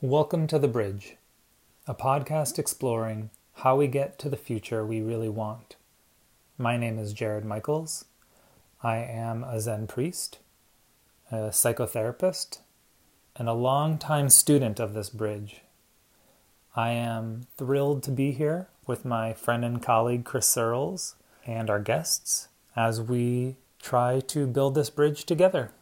Welcome to The Bridge, a podcast exploring how we get to the future we really want. My name is Jared Michaels. I am a Zen priest, a psychotherapist, and a longtime student of this bridge. I am thrilled to be here with my friend and colleague Chris Searles and our guests as we try to build this bridge together.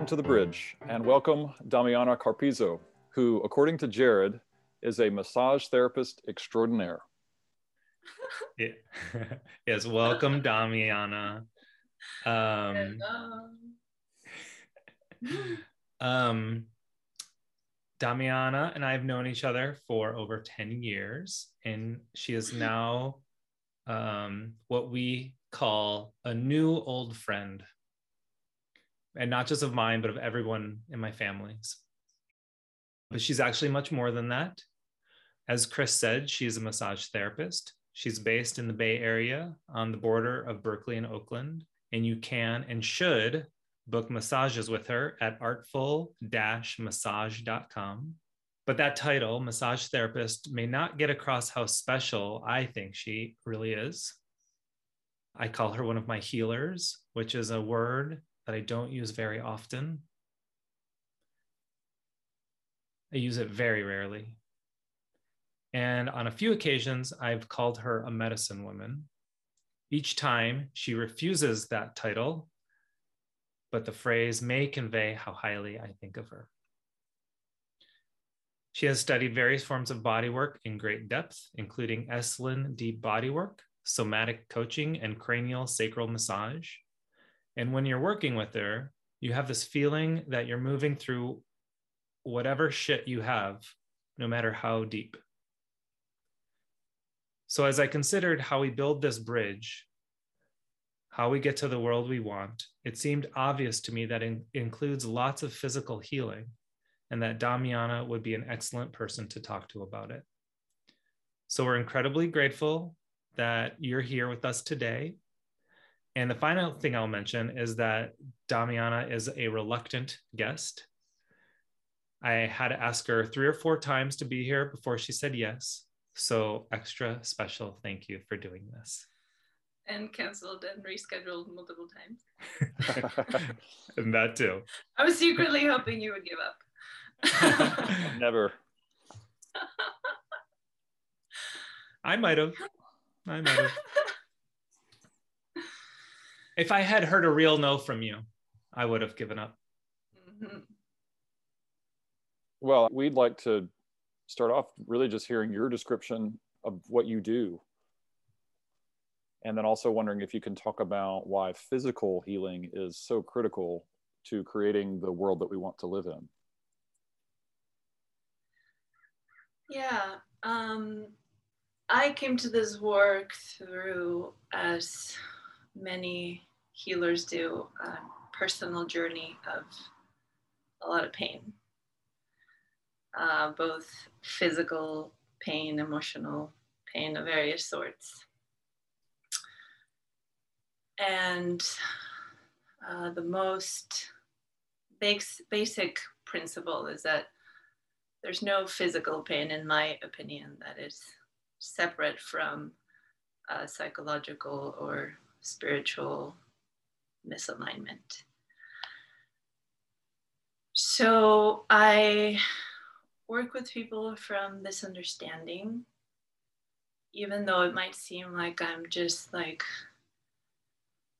Welcome to the bridge and welcome Damiana Carpizzo, who, according to Jared, is a massage therapist extraordinaire. Yes, welcome Damiana. Um, um, Damiana and I have known each other for over 10 years, and she is now um, what we call a new old friend. And not just of mine, but of everyone in my families. But she's actually much more than that. As Chris said, she is a massage therapist. She's based in the Bay Area on the border of Berkeley and Oakland. And you can and should book massages with her at artful massage.com. But that title, massage therapist, may not get across how special I think she really is. I call her one of my healers, which is a word that I don't use very often. I use it very rarely. And on a few occasions, I've called her a medicine woman. Each time she refuses that title, but the phrase may convey how highly I think of her. She has studied various forms of bodywork in great depth, including Esalen deep bodywork, somatic coaching, and cranial sacral massage. And when you're working with her, you have this feeling that you're moving through whatever shit you have, no matter how deep. So, as I considered how we build this bridge, how we get to the world we want, it seemed obvious to me that it includes lots of physical healing and that Damiana would be an excellent person to talk to about it. So, we're incredibly grateful that you're here with us today and the final thing I'll mention is that Damiana is a reluctant guest. I had to ask her three or four times to be here before she said yes. So, extra special thank you for doing this. And canceled and rescheduled multiple times. and that too. I was secretly hoping you would give up. Never. I might have. I might have if I had heard a real no from you, I would have given up. Mm-hmm. Well, we'd like to start off really just hearing your description of what you do. And then also wondering if you can talk about why physical healing is so critical to creating the world that we want to live in. Yeah. Um, I came to this work through, as many healers do a personal journey of a lot of pain, uh, both physical pain, emotional pain of various sorts. And uh, the most basic principle is that there's no physical pain, in my opinion, that is separate from uh, psychological or spiritual misalignment. So I work with people from this understanding, even though it might seem like I'm just like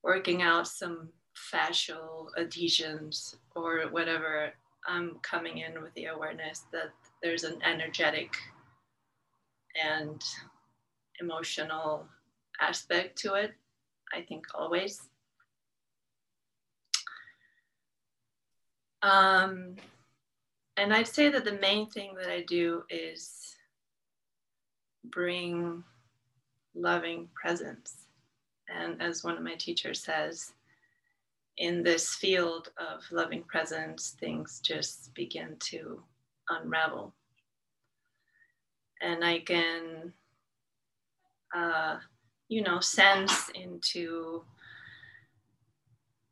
working out some fascial adhesions or whatever. I'm coming in with the awareness that there's an energetic and emotional aspect to it. I think always. Um, and I'd say that the main thing that I do is bring loving presence. And as one of my teachers says, in this field of loving presence, things just begin to unravel. and I can, uh, you know, sense into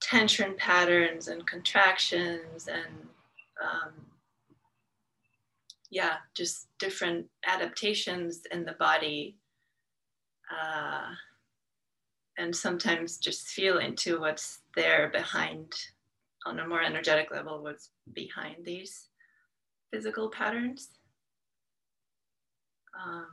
tension patterns and contractions and um, yeah, just different adaptations in the body. Uh, and sometimes just feel into what's there behind, on a more energetic level, what's behind these physical patterns. Um,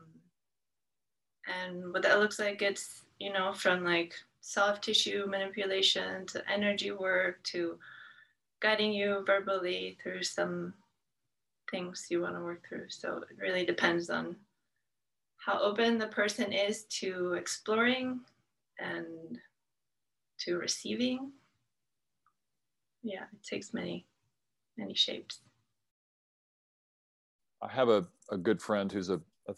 and what that looks like, it's, you know, from like soft tissue manipulation to energy work to guiding you verbally through some things you want to work through. So it really depends on how open the person is to exploring and to receiving. Yeah, it takes many, many shapes. I have a, a good friend who's a, a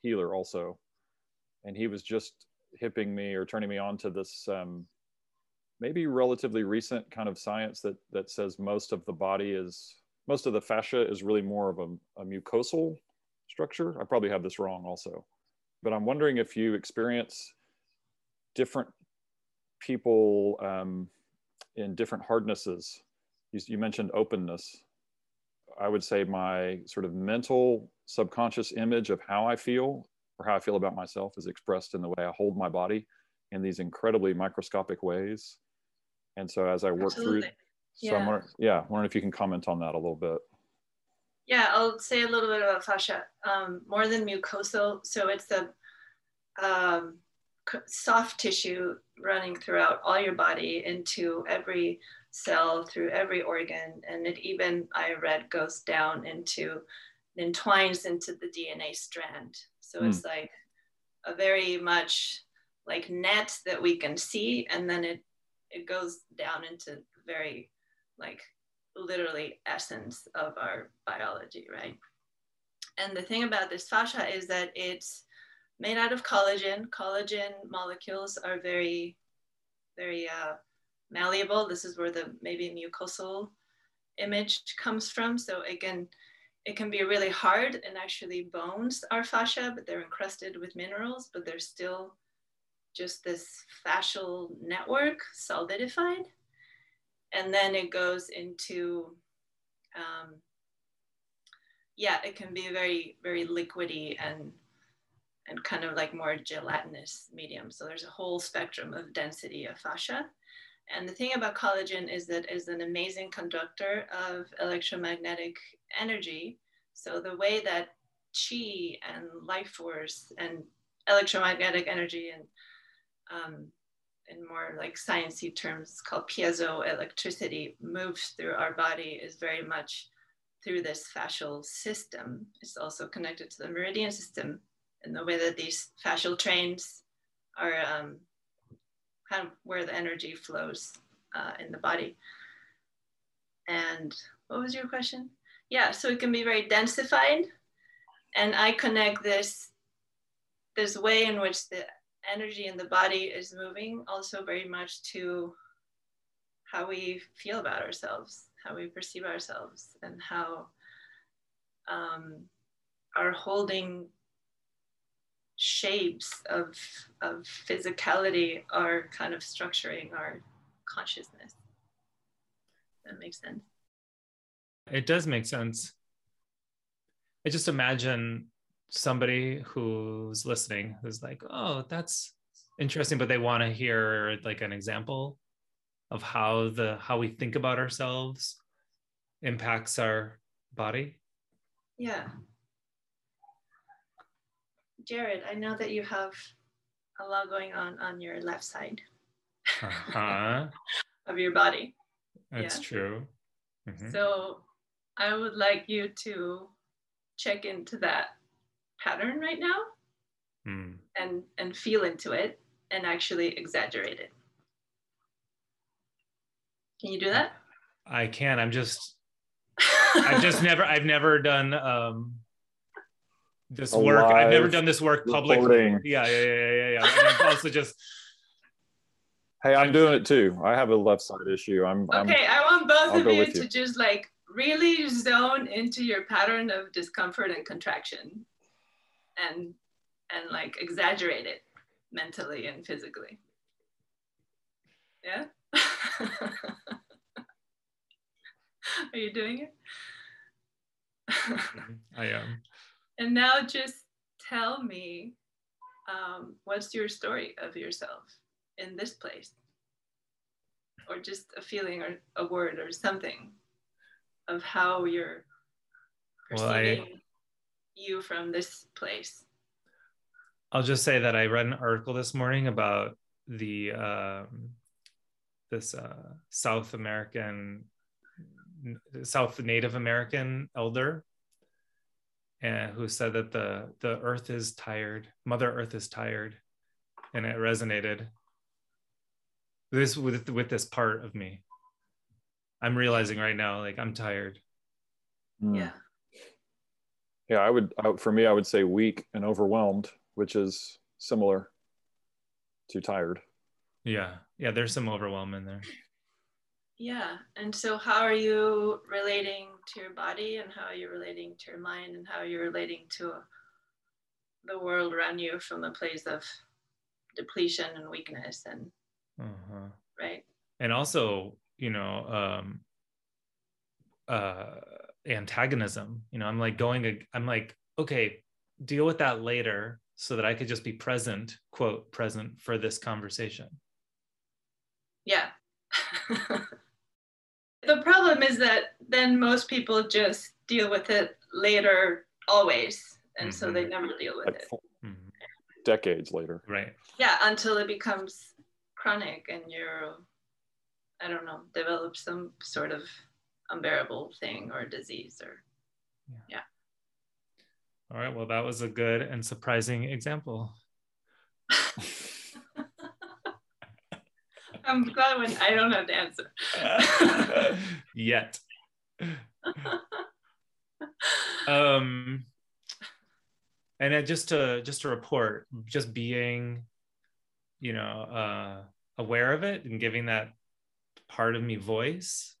healer also, and he was just hipping me or turning me on to this um, maybe relatively recent kind of science that that says most of the body is most of the fascia is really more of a, a mucosal structure. I probably have this wrong also, but I'm wondering if you experience different people um, in different hardnesses. You, you mentioned openness. I would say my sort of mental subconscious image of how I feel or how I feel about myself is expressed in the way I hold my body in these incredibly microscopic ways. And so as I work Absolutely. through, so yeah. I'm wondering, yeah, wondering if you can comment on that a little bit. Yeah, I'll say a little bit about fascia. Um, more than mucosal, so it's the um, soft tissue running throughout all your body into every cell through every organ and it even i read goes down into entwines into the dna strand so mm. it's like a very much like net that we can see and then it it goes down into very like literally essence of our biology right and the thing about this fascia is that it's made out of collagen. Collagen molecules are very, very uh, malleable. This is where the maybe mucosal image comes from. So again, it can be really hard and actually bones are fascia, but they're encrusted with minerals, but they're still just this fascial network solidified. And then it goes into, um, yeah, it can be very, very liquidy and and kind of like more gelatinous medium. So there's a whole spectrum of density of fascia. And the thing about collagen is that it's an amazing conductor of electromagnetic energy. So the way that chi and life force and electromagnetic energy and um, in more like sciencey terms called piezoelectricity moves through our body is very much through this fascial system. It's also connected to the meridian system and the way that these fascial trains are um, kind of where the energy flows uh, in the body. And what was your question? Yeah, so it can be very densified. And I connect this, this way in which the energy in the body is moving also very much to how we feel about ourselves, how we perceive ourselves, and how um, our holding shapes of, of physicality are kind of structuring our consciousness. That makes sense. It does make sense. I just imagine somebody who's listening who's like, oh, that's interesting, but they want to hear like an example of how the how we think about ourselves impacts our body. Yeah. Jared, I know that you have a lot going on on your left side uh-huh. of your body. That's yeah. true. Mm-hmm. So I would like you to check into that pattern right now mm. and and feel into it and actually exaggerate it. Can you do that? I can. I'm just I've just never I've never done um this work. I've never done this work publicly. Yeah, yeah, yeah, yeah, yeah. I'm also just. Hey, I'm doing it too. I have a left side issue. I'm okay. I'm, i want both I'll of you to you. just like really zone into your pattern of discomfort and contraction. and and like exaggerate it mentally and physically. Yeah? Are you doing it? I am. And now just tell me um, what's your story of yourself in this place? Or just a feeling or a word or something of how you're perceiving well, I, you from this place. I'll just say that I read an article this morning about the um, this uh, South American South Native American elder and who said that the the earth is tired mother earth is tired and it resonated this with with this part of me i'm realizing right now like i'm tired mm. yeah yeah i would I, for me i would say weak and overwhelmed which is similar to tired yeah yeah there's some overwhelm in there yeah. And so, how are you relating to your body, and how are you relating to your mind, and how are you relating to the world around you from a place of depletion and weakness, and uh-huh. right? And also, you know, um, uh, antagonism. You know, I'm like going. I'm like, okay, deal with that later, so that I could just be present, quote, present for this conversation. Yeah. the problem is that then most people just deal with it later always and mm-hmm. so they mm-hmm. never deal with like, it mm-hmm. decades later right yeah until it becomes chronic and you're i don't know develop some sort of unbearable thing or disease or yeah. yeah all right well that was a good and surprising example I'm glad when I don't have to answer. Yet. um and just to just to report just being you know uh aware of it and giving that part of me voice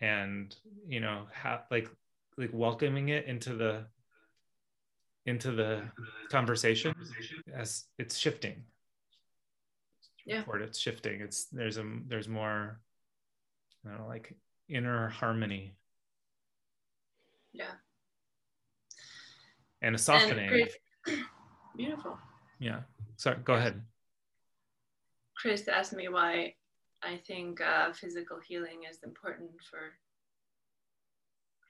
and you know ha- like like welcoming it into the into the conversation as it's shifting. Yeah. report it's shifting. It's there's a there's more I don't know, like inner harmony. Yeah. And a softening. And beautiful. Yeah. Sorry go ahead. Chris asked me why i think uh, physical healing is important for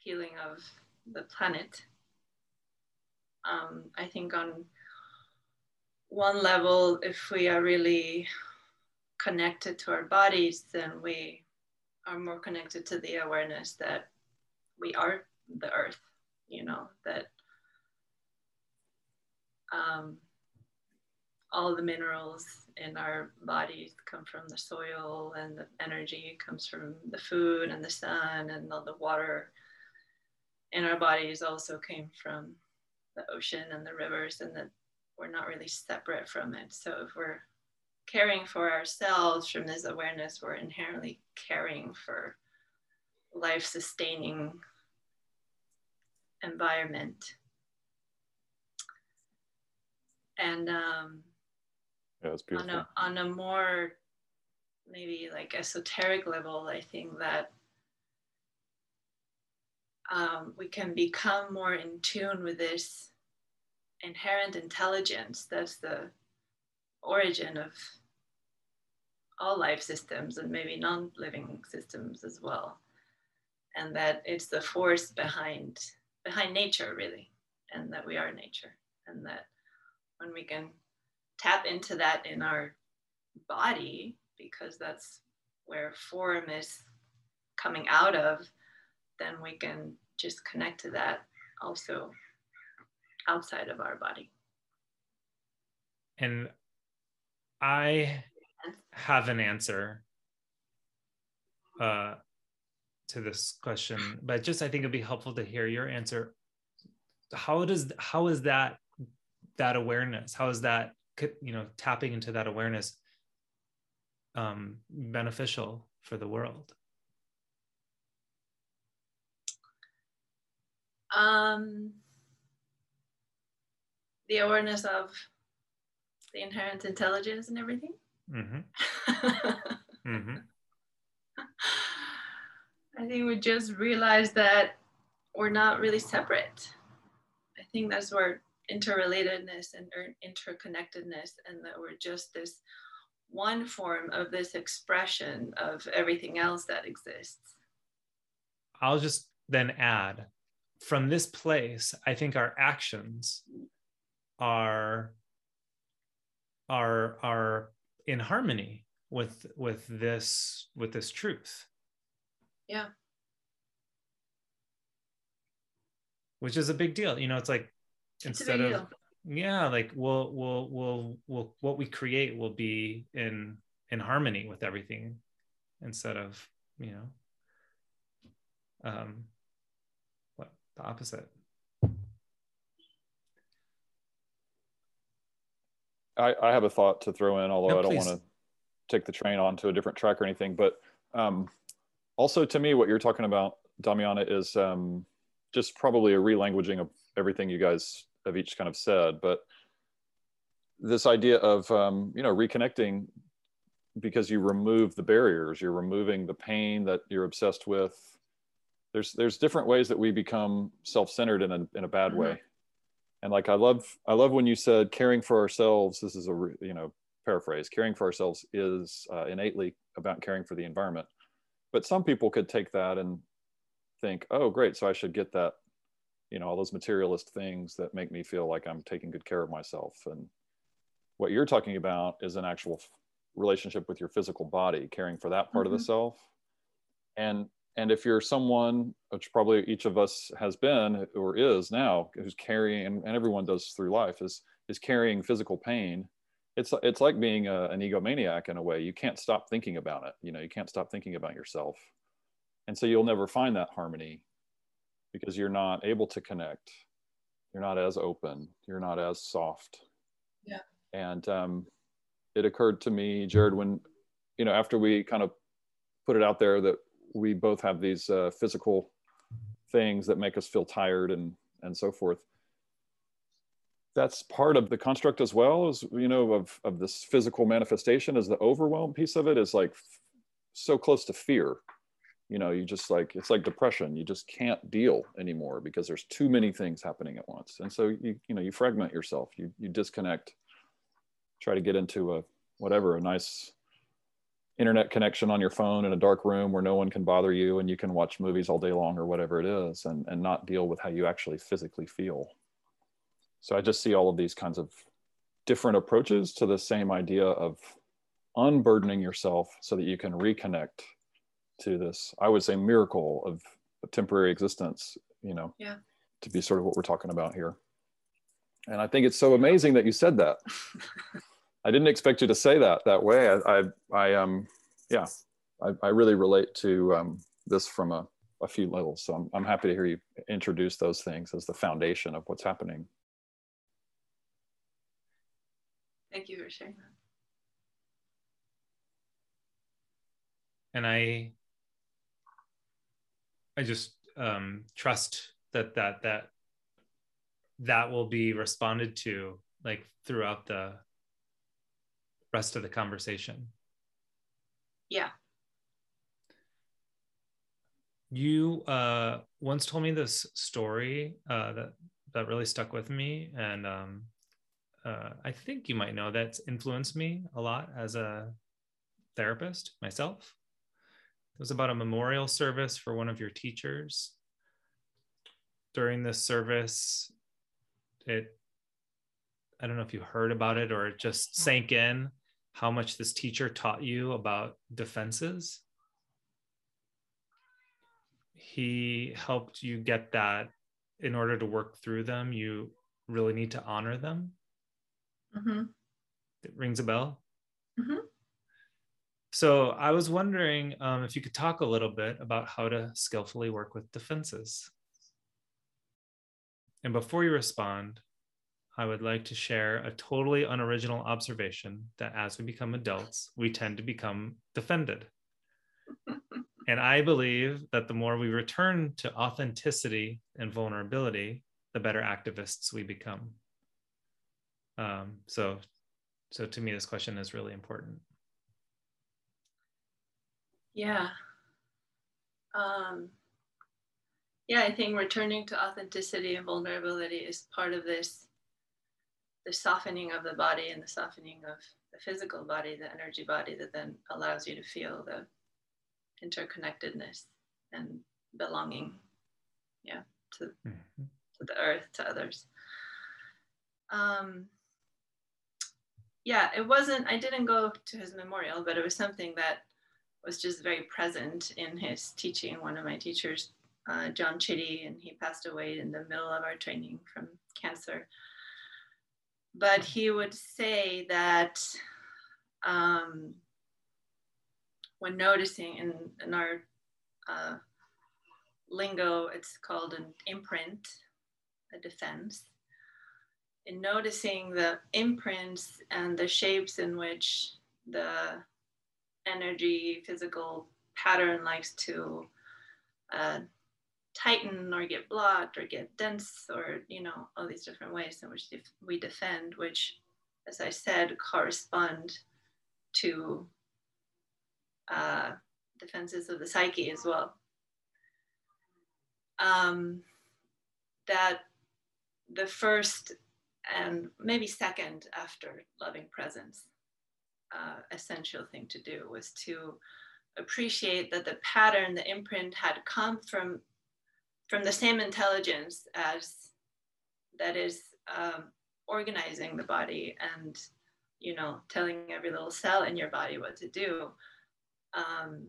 healing of the planet. Um, i think on one level, if we are really connected to our bodies, then we are more connected to the awareness that we are the earth, you know, that um, all the minerals in our bodies come from the soil and the energy comes from the food and the sun and all the water in our bodies also came from the ocean and the rivers and the we're not really separate from it. So if we're caring for ourselves from this awareness, we're inherently caring for life sustaining environment. And um, yeah, beautiful. On a, on a more maybe like esoteric level, I think that um, we can become more in tune with this inherent intelligence that's the origin of all life systems and maybe non-living systems as well and that it's the force behind behind nature really and that we are nature and that when we can tap into that in our body because that's where form is coming out of then we can just connect to that also outside of our body. And I have an answer uh, to this question, but just I think it'd be helpful to hear your answer. How does how is that that awareness? How is that you know tapping into that awareness um, beneficial for the world? Um, the awareness of the inherent intelligence and everything. Mm-hmm. mm-hmm. I think we just realize that we're not really separate. I think that's where interrelatedness and er, interconnectedness, and that we're just this one form of this expression of everything else that exists. I'll just then add from this place, I think our actions are are are in harmony with with this with this truth. Yeah. Which is a big deal. You know, it's like instead of deal. yeah like we'll we'll we'll we'll what we create will be in in harmony with everything instead of you know um what the opposite I, I have a thought to throw in, although No, I don't want to take the train onto a different track or anything. But um, also, to me, what you're talking about, Damiana, is um, just probably a relanguaging of everything you guys have each kind of said. But this idea of um, you know reconnecting because you remove the barriers, you're removing the pain that you're obsessed with. There's there's different ways that we become self-centered in a in a bad Mhm. way and like i love i love when you said caring for ourselves this is a you know paraphrase caring for ourselves is uh, innately about caring for the environment but some people could take that and think oh great so i should get that you know all those materialist things that make me feel like i'm taking good care of myself. And what you're talking about is an actual relationship with your physical body caring for that part of Mhm. the self. And and if you're someone which probably each of us has been or is now who's carrying and, and everyone does through life is is carrying physical pain it's it's like being a, an egomaniac in a way. You can't stop thinking about it. You know you can't stop thinking about yourself. And so you'll never find that harmony because you're not able to connect. You're not as open. You're not as soft. Yeah. and um, it occurred to me jared when you know after we kind of put it out there that we both have these uh, physical things that make us feel tired and and so forth that's part of the construct as well as you know of of this physical manifestation is the overwhelm piece of it is like f- so close to fear you know you just like it's like depression. You just can't deal anymore because there's too many things happening at once. And so you you know you fragment yourself. You you disconnect try to get into a whatever a nice internet connection on your phone in a dark room where no one can bother you and you can watch movies all day long or whatever it is and, and not deal with how you actually physically feel. So i just see all of these kinds of different approaches to the same idea of unburdening yourself so that you can reconnect to this i would say miracle of a temporary existence you know Yeah. to be sort of what we're talking about here and i think it's so amazing that you said that I didn't expect you to say that that way. I, I, I um, yeah, I, I really relate to um, this from a, a few levels. So I'm, I'm happy to hear you introduce those things as the foundation of what's happening. Thank you for sharing that. and i i just um trust that that that that will be responded to like throughout the rest of the conversation Yeah. you uh once told me this story uh that that really stuck with me and um uh i think you might know that's influenced me a lot as a therapist myself it was about a memorial service for one of your teachers. During this service it i don't know if you heard about it or it just sank in. How much this teacher taught you about defenses? He helped you get that. In order to work through them you really need to honor them. Hmm it rings a bell? Mhm. So i was wondering um, if you could talk a little bit about how to skillfully work with defenses and before you respond i would like to share a totally unoriginal observation that as we become adults we tend to become defended and I believe that the more we return to authenticity and vulnerability, the better activists we become. Um, so, so to me, this question is really important. Yeah. Um, yeah, I think returning to authenticity and vulnerability is part of this the softening of the body and the softening of the physical body, the energy body that then allows you to feel the interconnectedness and belonging, yeah, to, mm-hmm. to the earth, to others. Um, yeah, it wasn't, I didn't go to his memorial, but it was something that was just very present in his teaching. One of my teachers, uh, John Chitty, and he passed away in the middle of our training from cancer but he would say that um, when noticing in, in our uh, lingo, it's called an imprint, a defense. In noticing the imprints and the shapes in which the energy, physical pattern likes to uh, tighten or get blocked or get dense or you know all these different ways in which we defend which as i said correspond to uh, defenses of the psyche as well. Um, that the first and maybe second after loving presence uh, essential thing to do was to appreciate that the pattern the imprint had come from from the same intelligence as that is um, organizing the body and you know telling every little cell in your body what to do. Um,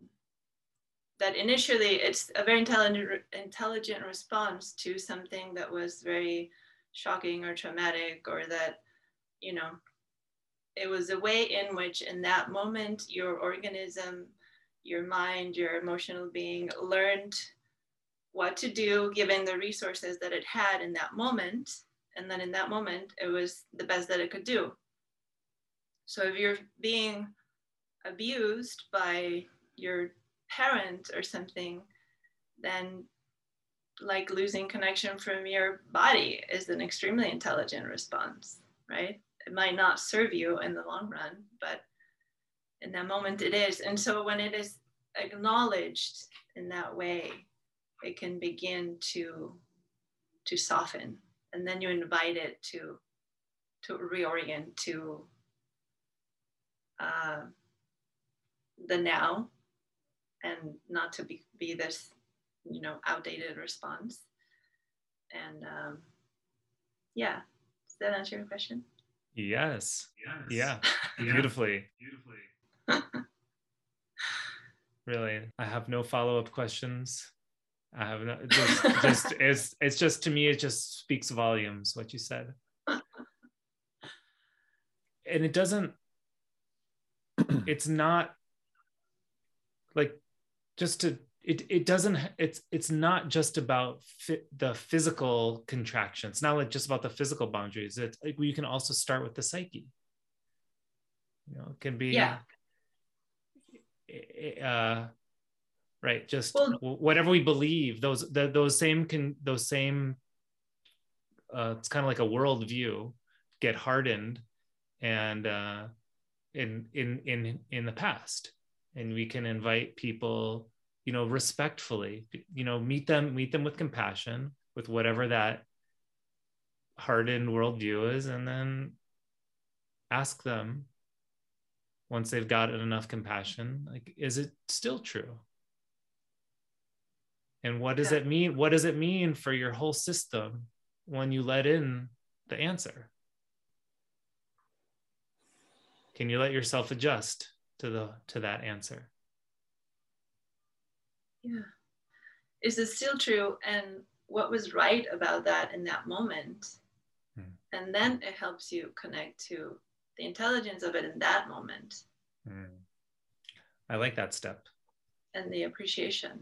that initially it's a very intelligent intelligent response to something that was very shocking or traumatic or that you know it was a way in which in that moment your organism your mind your emotional being learned what to do given the resources that it had in that moment. And then in that moment, it was the best that it could do. So if you're being abused by your parent or something, then like losing connection from your body is an extremely intelligent response, right? It might not serve you in the long run, but in that moment it is. And so when it is acknowledged in that way, it can begin to to soften. And then you invite it to to reorient to uh, the now and not to be, be this you know outdated response. And um, yeah. Does that answer your question yes, yes. yeah. Beautifully. Beautifully. Really i have no follow-up questions. I have no, just, just it's it's just to me it just speaks volumes what you said, and it doesn't. It's not like just to it it doesn't it's it's not just about the physical contraction it's not like just about the physical boundaries. It's like you can also start with the psyche. You know it can be yeah. uh right just well, whatever we believe those the, those same can those same uh, it's kind of like a worldview get hardened and uh, in in in in the past. And we can invite people you know respectfully you know meet them meet them with compassion with whatever that hardened worldview is and then ask them once they've gotten enough compassion like is it still true? And what does yeah. it mean what does it mean for your whole system when you let in the answer? Can you let yourself adjust to the to that answer yeah is it still true and what was right about that in that moment hmm. and then it helps you connect to the intelligence of it in that moment hmm. i like that step and the appreciation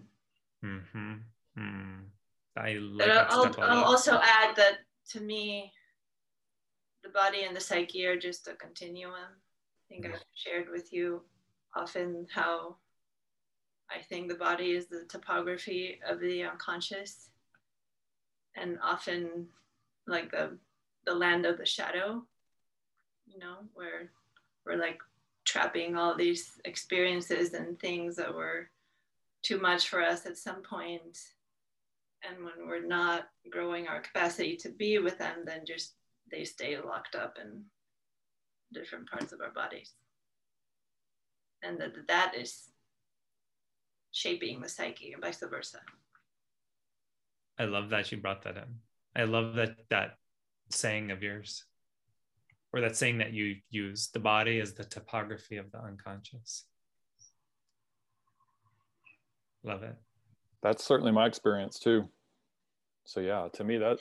Mm-hmm. Mm. I like I'll, I'll also add that to me, the body and the psyche are just a continuum. I think mm. I've shared with you often how I think the body is the topography of the unconscious, and often like the the land of the shadow. you know, where we're like trapping all these experiences and things that were too much for us at some point and when we're not growing our capacity to be with them then just they stay locked up in different parts of our bodies and that that is shaping the psyche and vice versa. I love that you brought that in. I love that that saying of yours or that saying that you use the body is the topography of the unconscious. Love it. That's certainly my experience too. So yeah to me that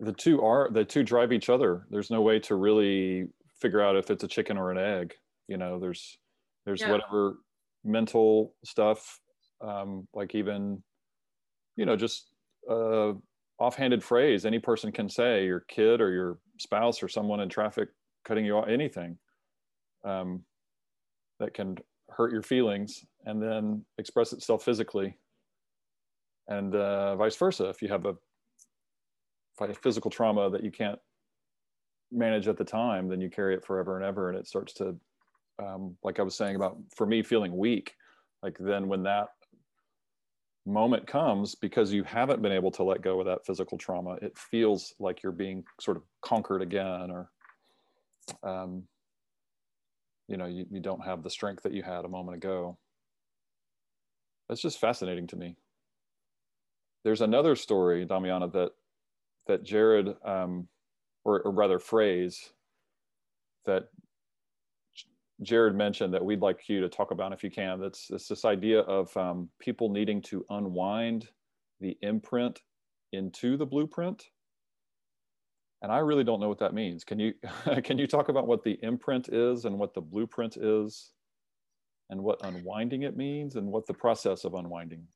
the two are the two drive each other. There's no way to really figure out if it's a chicken or an egg you know? There's there's yeah. whatever mental stuff um, like even you know just uh, offhanded phrase any person can say your kid or your spouse or someone in traffic cutting you off anything um, that can hurt your feelings and then express itself physically. And uh, vice versa if you have a, a physical trauma that you can't manage at the time then you carry it forever and ever and it starts to um, like i was saying about for me feeling weak like then when that moment comes because you haven't been able to let go of that physical trauma it feels like you're being sort of conquered again or um, you know you, you don't have the strength that you had a moment ago. That's just fascinating to me. There's another story damiana that that jared um, or, or rather phrase that Jared mentioned that we'd like you to talk about if you can. That's it's this idea of um, people needing to unwind the imprint into the blueprint. And I really don't know what that means. Can you can you talk about what the imprint is and what the blueprint is, and what unwinding it means, and what the process of unwinding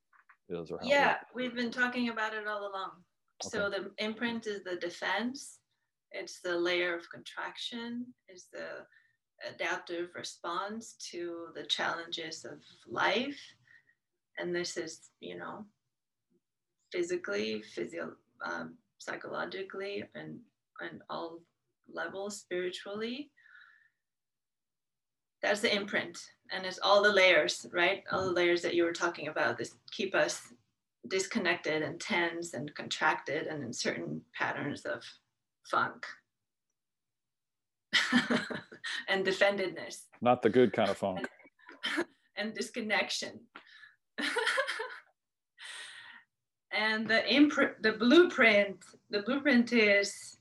is? Or yeah, we've been talking about it all along. Okay. So the imprint is the defense. It's the layer of contraction. Is the adaptive response to the challenges of life. And this is, you know, physically, physio, um, psychologically, and, and all levels spiritually. That's the imprint. And it's all the layers, right? All the layers that you were talking about. This keep us disconnected and tense and contracted and in certain patterns of funk. and defendedness. Not the good kind of funk. And, and disconnection. and the imprint, the blueprint, the blueprint is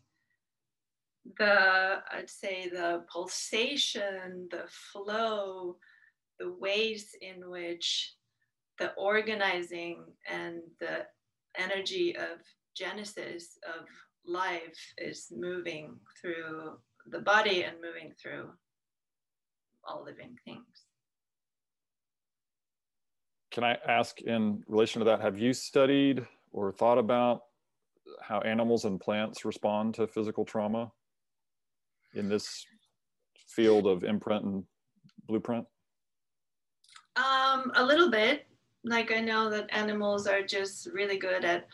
the, I'd say, the pulsation, the flow, the ways in which the organizing and the energy of genesis of life is moving through the body and moving through all living things. Can I ask in relation to that, have you studied or thought about how animals and plants respond to physical trauma in this field of imprint and blueprint? Um, a little bit. Like I know that animals are just really good at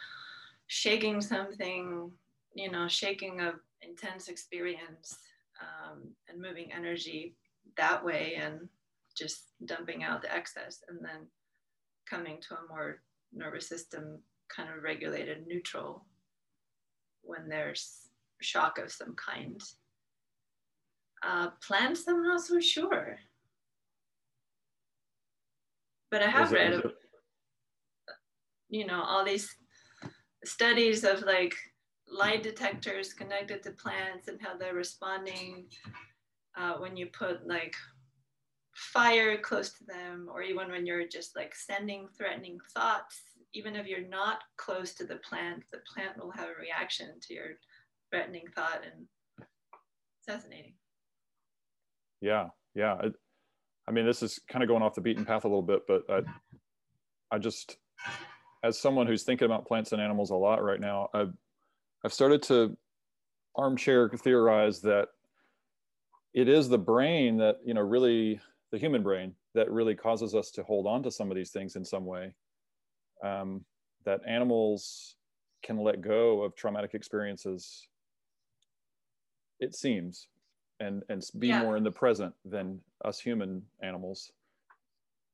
shaking something, you know, shaking a intense experience um, and moving energy that way and just dumping out the excess and then coming to a more nervous system kind of regulated neutral when there's shock of some kind. Uh, plants, I'm not so sure. But I have read, you know, all these studies of like light detectors connected to plants and how they're responding uh, when you put like fire close to them or even when you're just like sending threatening thoughts even if you're not close to the plant the plant will have a reaction to your threatening thought and fascinating. Yeah yeah I, I mean this is kind of going off the beaten path a little bit but I, I just as someone who's thinking about plants and animals a lot right now I, I've started to armchair theorize that it is the brain that, you know, really the human brain that really causes us to hold on to some of these things in some way. Um, that animals can let go of traumatic experiences, it seems, and and be Yeah. more in the present than us human animals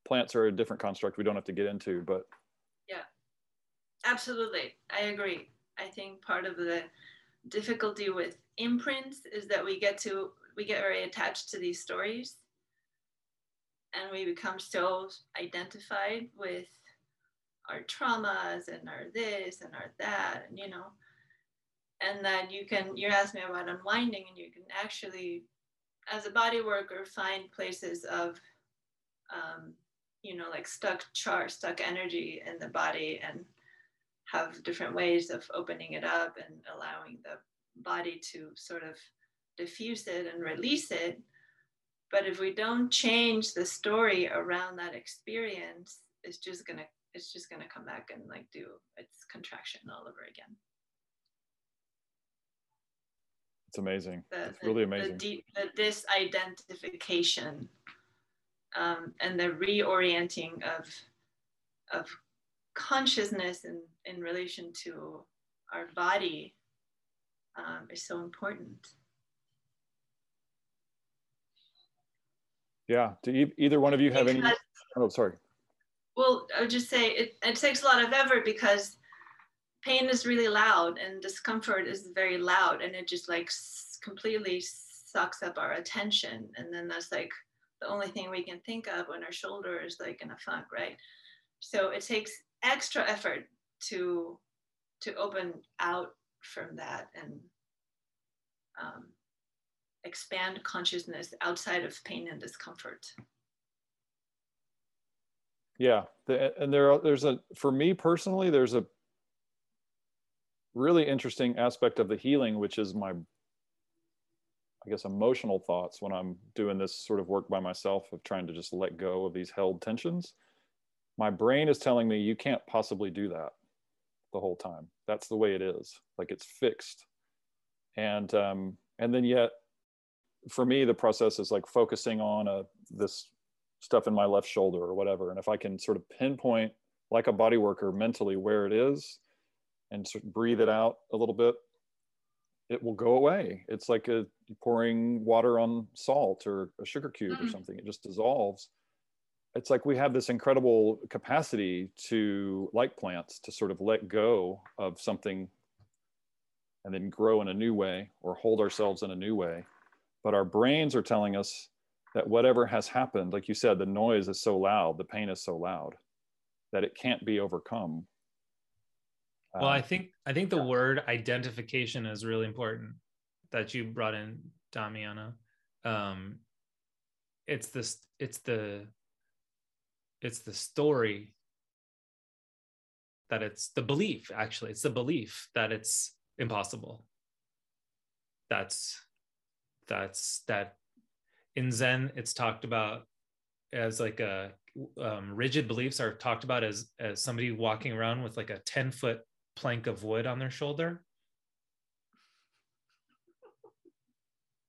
plants are a different construct we don't have to get into but yeah, Absolutely. I agree. I think part of the difficulty with imprints is that we get to we get very attached to these stories. And we become so identified with our traumas and our this and our that and you know. And that you can you asked me about unwinding and you can actually as a body worker find places of um, you know like stuck char stuck energy in the body and have different ways of opening it up and allowing the body to sort of diffuse it and release it. But if we don't change the story around that experience, it's just gonna it's just gonna come back and like do its contraction all over again. it's amazing The, it's really amazing The, the disidentification um, and the reorienting of of consciousness in, in relation to our body um, is so important. yeah do e- either one of you have any oh sorry Well, I would just say it, it takes a lot of effort because pain is really loud and discomfort is very loud and it just like s- completely sucks up our attention. And then that's like the only thing we can think of when our shoulder is like in a funk, right? So it takes extra effort to to open out from that and um, expand consciousness outside of pain and discomfort. Yeah, the, and there are, there's a for me personally, there's a really interesting aspect of the healing, which is my, I guess, emotional thoughts when I'm doing this sort of work by myself of trying to just let go of these held tensions. My brain is telling me you can't possibly do that the whole time. That's the way it is. Like it's fixed, and um, and then yet, for me, the process is like focusing on a this stuff in my left shoulder or whatever. And if I can sort of pinpoint like a body worker mentally where it is and sort of breathe it out a little bit, it will go away. It's like a pouring water on salt or a sugar cube or Mhm. something. It just dissolves. It's like we have this incredible capacity to, like plants, to sort of let go of something and then grow in a new way or hold ourselves in a new way. But our brains are telling us that whatever has happened, like you said, the noise is so loud, the pain is so loud that it can't be overcome. Well, I Uh, think I think the word identification is really important that you brought in, Damiana. Um, it's this. It's the. It's the story. That it's the belief. Actually, it's the belief that it's impossible. That's, that's that. In Zen, it's talked about as like a um, rigid beliefs are talked about as as somebody walking around with like a ten foot plank of wood on their shoulder.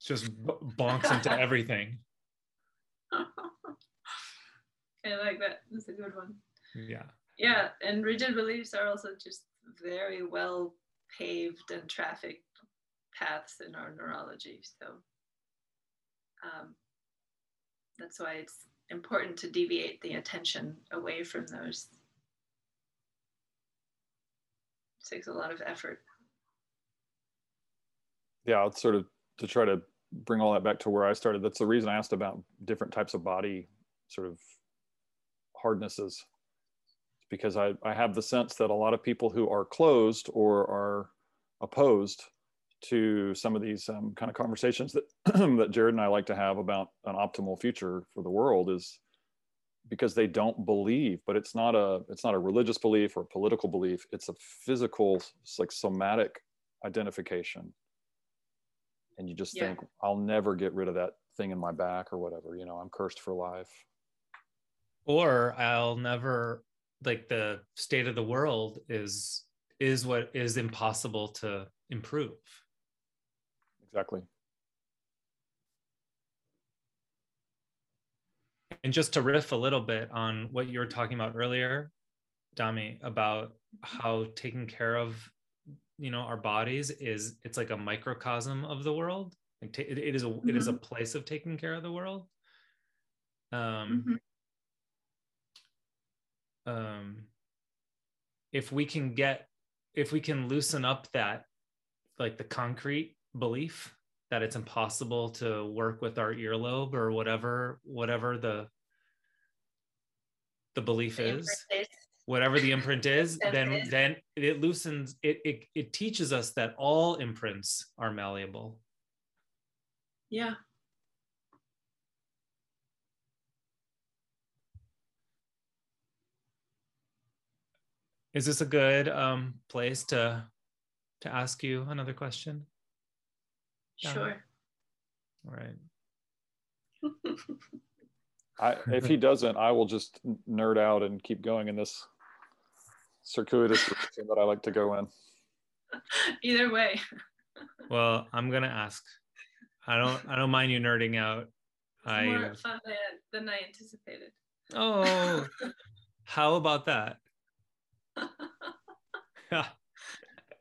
Just bonks into everything. I like that. That's a good one. Yeah. Yeah, and rigid beliefs are also just very well paved and trafficked paths in our neurology. So um, that's why it's important to deviate the attention away from those. It takes a lot of effort. yeah, it's sort of to try to bring all that back to where I started. That's the reason I asked about different types of body sort of hardnesses. Because I, I have the sense that a lot of people who are closed or are opposed to some of these um, kind of conversations that that Jared and I like to have about an optimal future for the world is because they don't believe but it's not a it's not a religious belief or a political belief it's a physical it's like somatic identification and you just Yeah. think i'll never get rid of that thing in my back or whatever you know i'm cursed for life Or I'll never like the state of the world is is what is impossible to improve. exactly. And just to riff a little bit on what you were talking about earlier, Dami, about how taking care of you know our bodies is it's like a microcosm of the world. Like ta- it, it is a it is a place of taking care of the world. Um um if we can get if we can loosen up that like the concrete belief that it's impossible to work with our earlobe or whatever whatever the the belief The is is- whatever the imprint is then it. then it loosens it, it it teaches us that all imprints are malleable Yeah. Is this a good um place to to ask you another question Yeah. Sure. all right I, if he doesn't, I will just nerd out and keep going in this circuitous direction that I like to go in. Either way. well i'm gonna ask i don't i don't mind you nerding out It's i more fun than, than I anticipated. oh how about that Got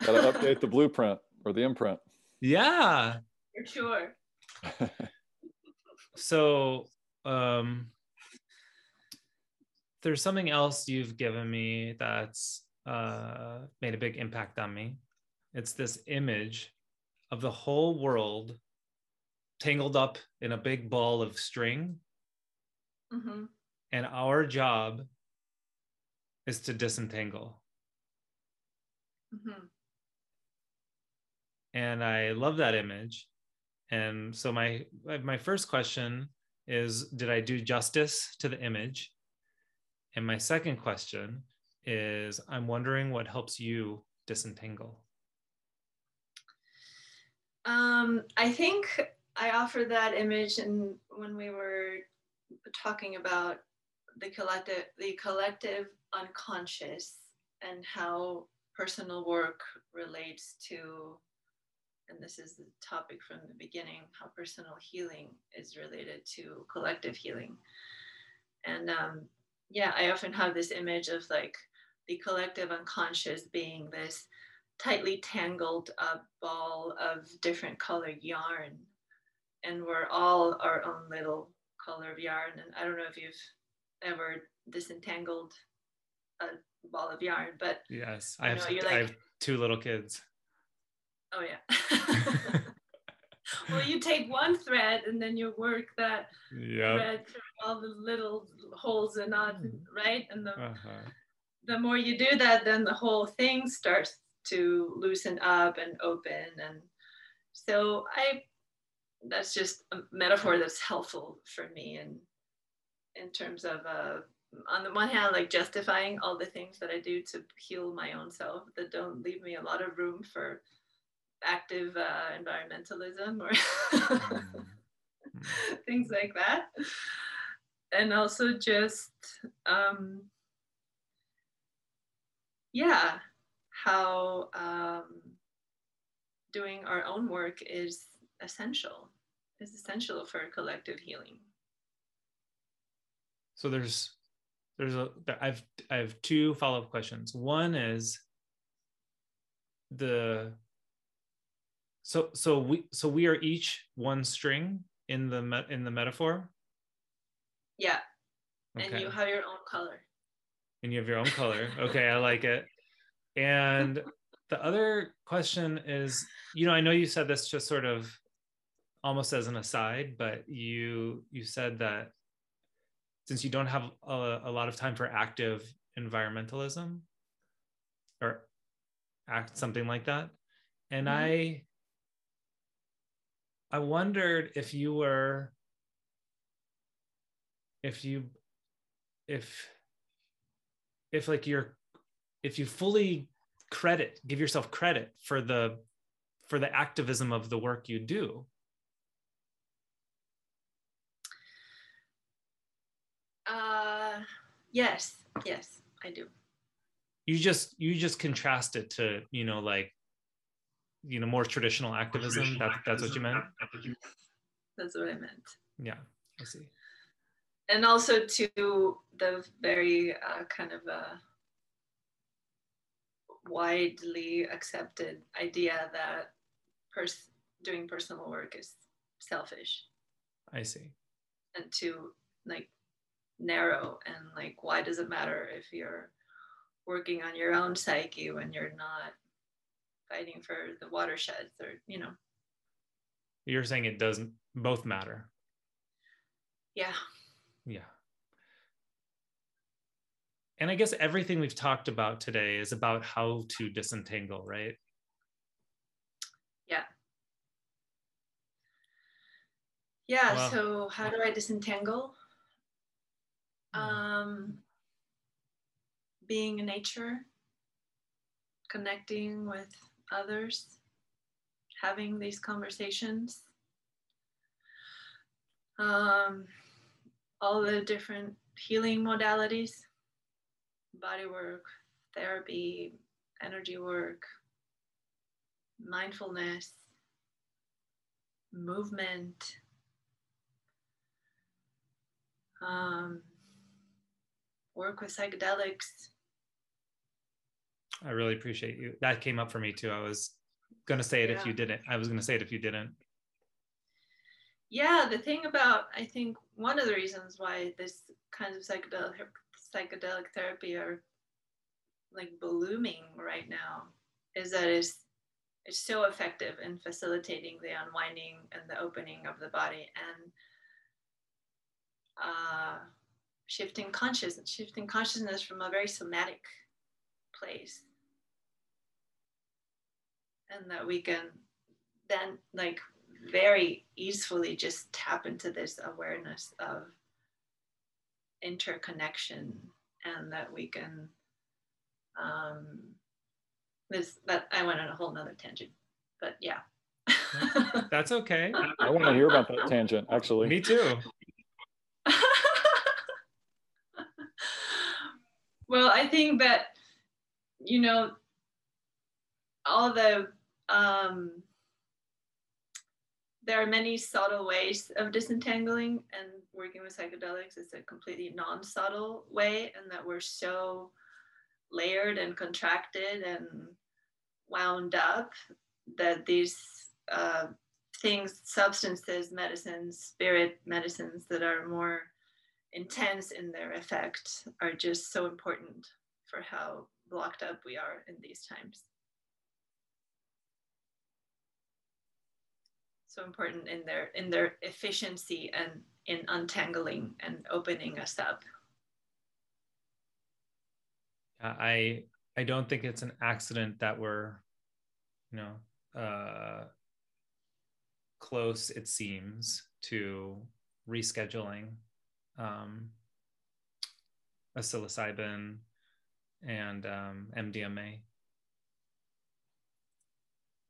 to update the blueprint or the imprint. yeah For sure. so um there's something else you've given me that's uh made a big impact on me it's this image of the whole world tangled up in a big ball of string hmm and our job is to disentangle. Hmm and i love that image. And so my my first question is did i do justice to the image? And my second question is i'm wondering what helps you disentangle. Um, I think I offered that image and when we were talking about the collective the collective unconscious and how personal work relates to and this is the topic from the beginning how personal healing is related to collective healing. And um, yeah i often have this image of like the collective unconscious being this tightly tangled up ball of different colored yarn. And we're all our own little color of yarn. And i don't know if you've ever disentangled a ball of yarn but yes I have, know, you're I have two little kids oh yeah well you take one thread and then you work that yeah thread through all the little holes and knots right and the uh-huh. the more you do that, then the whole thing starts to loosen up and open. And so I, that's just a metaphor that's helpful for me. And in terms of, uh, on the one hand, like justifying all the things that I do to heal my own self that don't leave me a lot of room for active uh, environmentalism or Mm. things like that. And also just, um, yeah, how um, doing our own work is essential, is essential for collective healing. So there's there's a I've I have two follow-up questions. One is the so so we so we are each one string in the me, in the metaphor. Yeah, Okay. and you have your own color. and you have your own color. Okay, I like it. And the other question is, you know, I know you said this just sort of almost as an aside, but you you said that since you don't have a, a lot of time for active environmentalism or act something like that, and Mhm. I I wondered if you were if you if if like you're if you fully credit give yourself credit for the for the activism of the work you do Uh, yes, yes, I do. you just you just contrast it to you know like you know more traditional activism that, that's what you meant That's what I meant. yeah i see and also to the very uh, kind of uh, widely accepted idea that pers- doing personal work is selfish I see. and to like narrow and like why does it matter if you're working on your own psyche when you're not fighting for the watersheds or you know You're saying it doesn't both matter. yeah Yeah. And I guess everything we've talked about today is about how to disentangle, right? yeah yeah Wow. so how do i disentangle um being in nature connecting with others having these conversations. Um all the different healing modalities body work therapy energy work mindfulness movement. Um, work with psychedelics I really appreciate you. That came up for me too. I was gonna say it if you didn't. I was gonna say it if you didn't. yeah the thing about i think one of the reasons why this kinds of psychedelic psychedelic therapy are like blooming right now is that it's it's so effective in facilitating the unwinding and the opening of the body and uh, shifting consciousness shifting consciousness from a very somatic place and that we can then like very easily just tap into this awareness of interconnection and that we can um this that i went on a whole nother tangent but yeah That's okay. I want to hear about that tangent, actually. me too. Well i think that you know all the um there are many subtle ways of disentangling and working with psychedelics. Is a completely non-subtle way and that we're so layered and contracted and wound up that these uh, things substances medicines spirit medicines that are more intense in their effect are just so important for how blocked up we are in these times so important in their in their efficiency and in untangling and opening us up I I don't think it's an accident that we're, you know, uh, close. It seems to rescheduling um, a psilocybin and um, MDMA.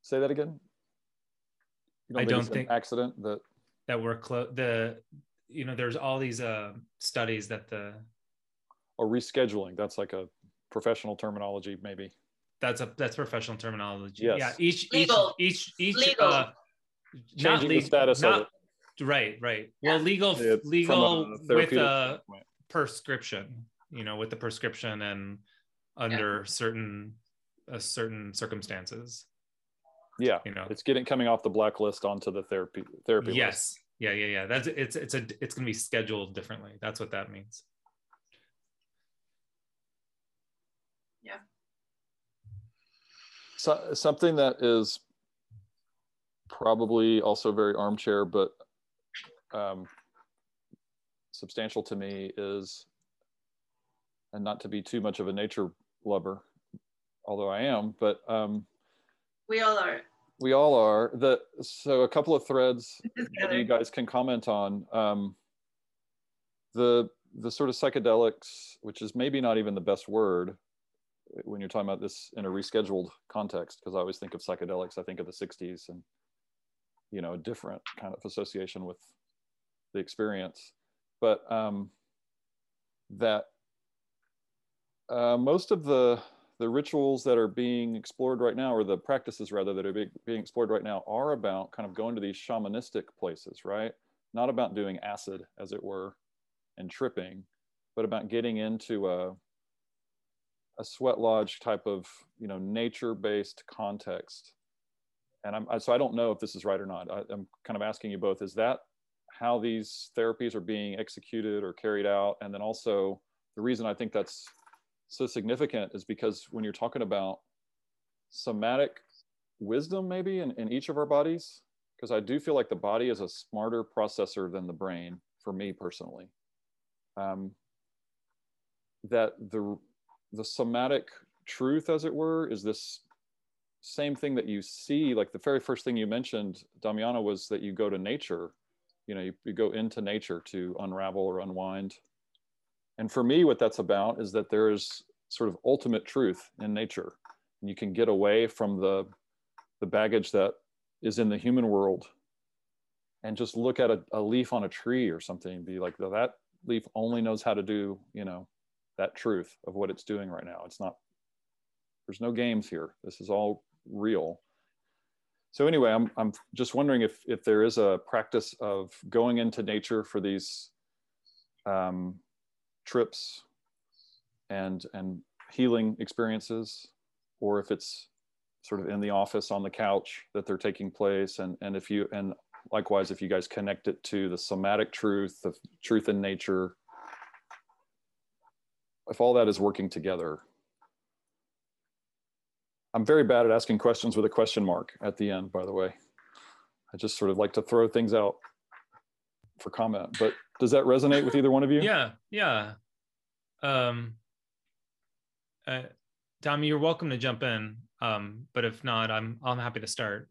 Say that again. You I don't think- accident that That we're close. The you know, there's all these uh, studies that the or rescheduling. That's like a professional terminology, maybe. that's a that's professional terminology. Yes. Yeah, each Legal. each each each Legal. uh, not Changing the legal, status not, of it. Right, right. Yeah. Well, legal Yeah, from legal a with a standpoint. prescription, you know, with the prescription and under certain uh, certain circumstances, Yeah, you know. it's getting coming off the blacklist onto the therapy therapy list. Yes. Yeah, yeah, yeah. That's it's it's a it's going to be scheduled differently. That's what that means. Yeah. So, something that is probably also very armchair, but um, substantial to me is, and not to be too much of a nature lover, although I am, but um, we all are we all are. The so a couple of threads that you guys can comment on um, the the sort of psychedelics, which is maybe not even the best word when you're talking about this in a rescheduled context, because I always think of psychedelics, I think of the '60s and you know a different kind of association with the experience, but um, that uh, most of the the rituals that are being explored right now, or the practices rather that are be, being explored right now, are about kind of going to these shamanistic places, right? Not about doing acid, as it were, and tripping, but about getting into a a sweat lodge type of you know nature-based context and I'm so I don't know if this is right or not. I, I'm kind of asking you both: Is that how these therapies are being executed or carried out? And then also, the reason I think that's so significant is because when you're talking about somatic wisdom, maybe in, in each of our bodies, because I do feel like the body is a smarter processor than the brain for me personally. Um, that the the somatic truth, as it were, is this same thing that you see. Like the very first thing you mentioned, Damiana, was that you go to nature. You know, you, you go into nature to unravel or unwind. And for me, what that's about is that there is sort of ultimate truth in nature. And you can get away from the the baggage that is in the human world and just look at a, a leaf on a tree or something be like that leaf only knows how to do you know that truth of what it's doing right now it's not there's no games here this is all real so anyway i'm, I'm just wondering if if there is a practice of going into nature for these um, trips and and healing experiences or if it's sort of in the office on the couch that they're taking place. And and if you and likewise if you guys connect it to the somatic truth the truth in nature if all that is working together i'm very bad at asking questions with a question mark at the end by the way i just sort of like to throw things out for comment but does that resonate with either one of you yeah yeah um uh, Dami, you're welcome to jump in. Um, but if not, I'm I'm happy to start.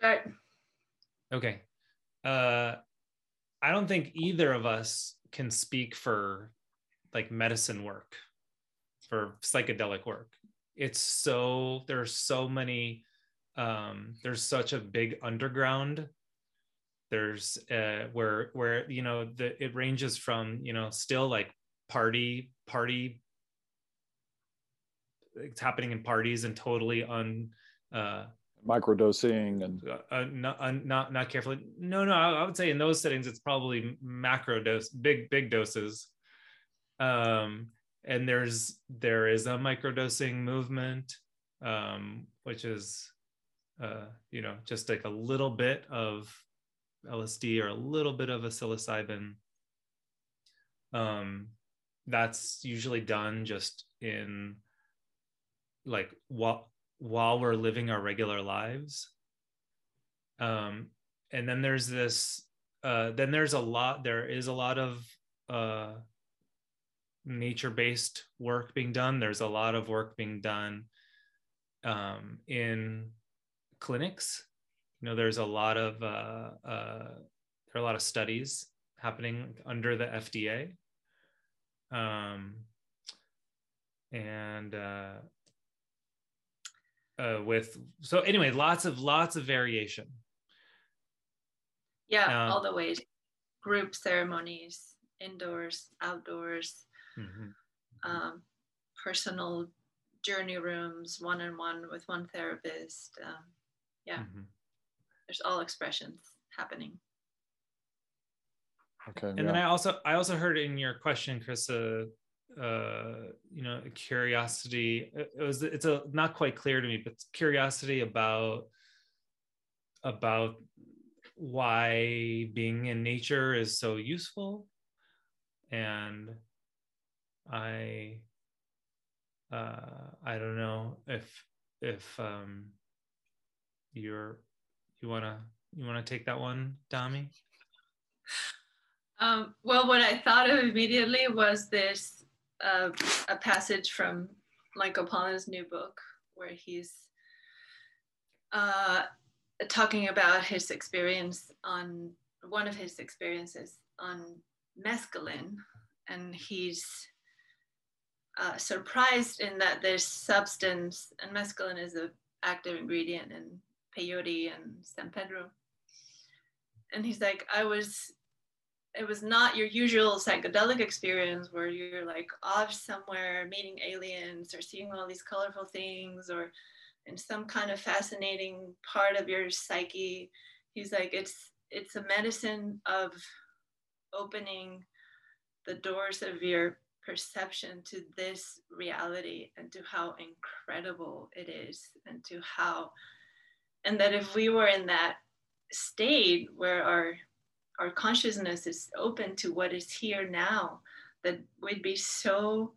Start. Okay. Uh, I don't think either of us can speak for like medicine work, for psychedelic work. It's so there's so many. Um, there's such a big underground. There's uh, where where you know the it ranges from you know still like party party it's happening in parties and totally un uh, microdosing and uh, uh, not, uh, not not carefully. No, no, I, I, would say in those settings it's probably macro dose, big big doses. Um, and there's there is a microdosing movement, um, which is uh, you know just like a little bit of LSD or a little bit of a psilocybin. Um, that's usually done just in like while while we're living our regular lives um and then there's this uh then there's a lot there is a lot of uh nature based work being done. There's a lot of work being done um in clinics. You know there's a lot of uh, uh there are a lot of studies happening under the FDA um and uh uh, with so anyway lots of lots of variation. Yeah um, all the ways group ceremonies indoors outdoors mm-hmm. um, personal journey rooms one-on-one with one therapist um, yeah mm-hmm. there's all expressions happening okay and yeah. then i also i also heard in your question chris uh, uh, you know curiosity it was it's a not quite clear to me but curiosity about about why being in nature is so useful and i uh i don't know if if um you're you want to you want to take that one dami? Um, well what i thought of immediately was this a, a passage from Michael Pollan's new book where he's uh, talking about his experience on one of his experiences on mescaline, and he's uh, surprised in that there's substance, and mescaline is an active ingredient in peyote and San Pedro. And he's like, I was it was not your usual psychedelic experience where you're like off somewhere meeting aliens or seeing all these colorful things or in some kind of fascinating part of your psyche he's like it's it's a medicine of opening the doors of your perception to this reality and to how incredible it is and to how and that if we were in that state where our our consciousness is open to what is here now that we'd be so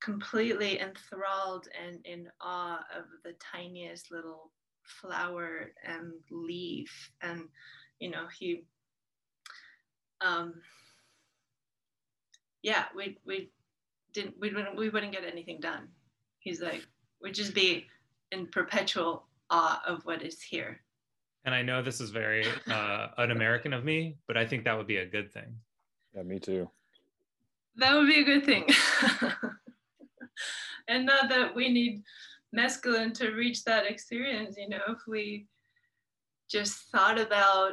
completely enthralled and in awe of the tiniest little flower and leaf and you know he um yeah we we didn't we wouldn't we wouldn't get anything done. He's like we'd just be in perpetual awe of what is here. And i know this is very uh un-american of me but i think that would be a good thing. Yeah me too. That would be a good thing. And not that we need mescaline to reach that experience you know if we just thought about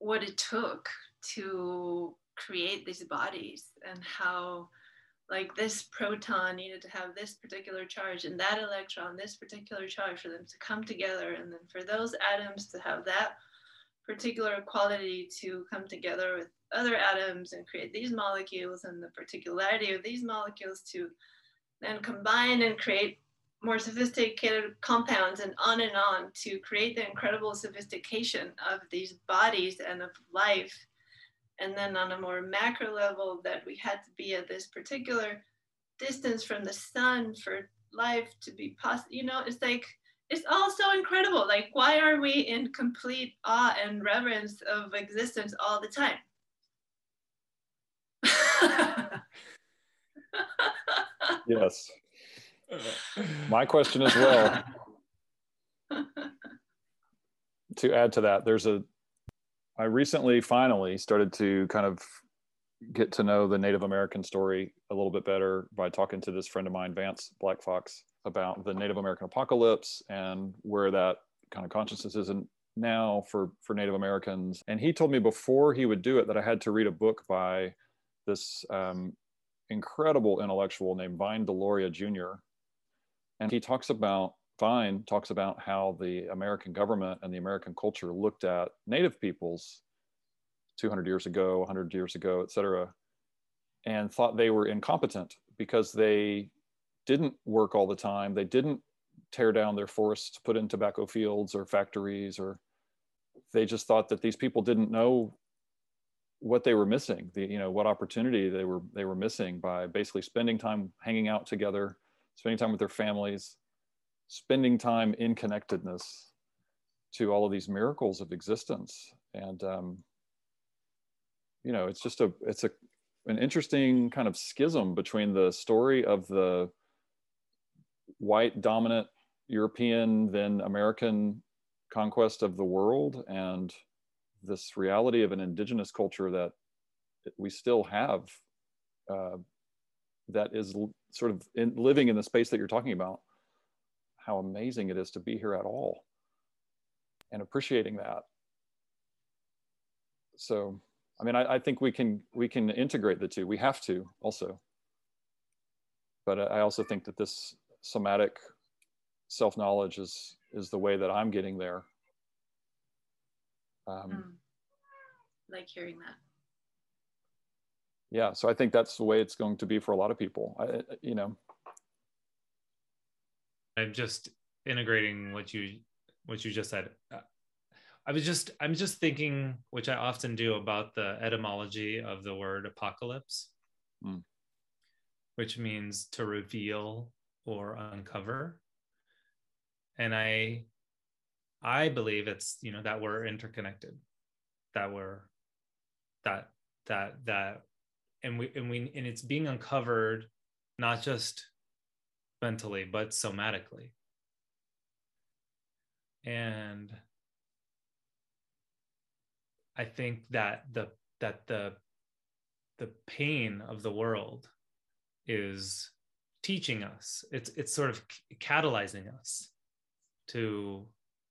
what it took to create these bodies and how like this proton needed to have this particular charge and that electron this particular charge for them to come together and then for those atoms to have that particular quality to come together with other atoms and create these molecules and the particularity of these molecules to then combine and create more sophisticated compounds and on and on to create the incredible sophistication of these bodies and of life. And then on a more macro level, that we had to be at this particular distance from the sun for life to be possible. You know, it's like, it's all so incredible. Like, why are we in complete awe and reverence of existence all the time? yes. My question as well. to add to that, there's a, I recently finally started to kind of get to know the Native American story a little bit better by talking to this friend of mine, Vance Black Fox, about the Native American apocalypse and where that kind of consciousness is now for for Native Americans. And he told me before he would do it that I had to read a book by this um, incredible intellectual named Vine Deloria Jr. And he talks about, Vine talks about how the American government and the American culture looked at Native peoples 200 years ago, 100 years ago, et cetera, and thought they were incompetent because they didn't work all the time. They didn't tear down their forests to put in tobacco fields or factories, or they just thought that these people didn't know what they were missing the you know what opportunity they were they were missing by basically spending time hanging out together spending time with their families spending time in connectedness to all of these miracles of existence. And um, you know it's just a it's a an interesting kind of schism between the story of the white dominant european then american conquest of the world and this reality of an indigenous culture that we still have uh, that is sort of in, living in the space that you're talking about how amazing it is to be here at all and appreciating that so i mean I, I think we can we can integrate the two we have to also but i also think that this somatic self-knowledge is is the way that i'm getting there um, mm. like hearing that. Yeah, so I think that's the way it's going to be for a lot of people. I, you know, I'm just integrating what you what you just said. I was just I'm just thinking, which I often do, about the etymology of the word apocalypse, mm. which means to reveal or uncover. And I I believe it's you know that we're interconnected, that we're that that that and we and we and it's being uncovered not just mentally but somatically. And i think that the that the the pain of the world is teaching us it's it's sort of catalyzing us to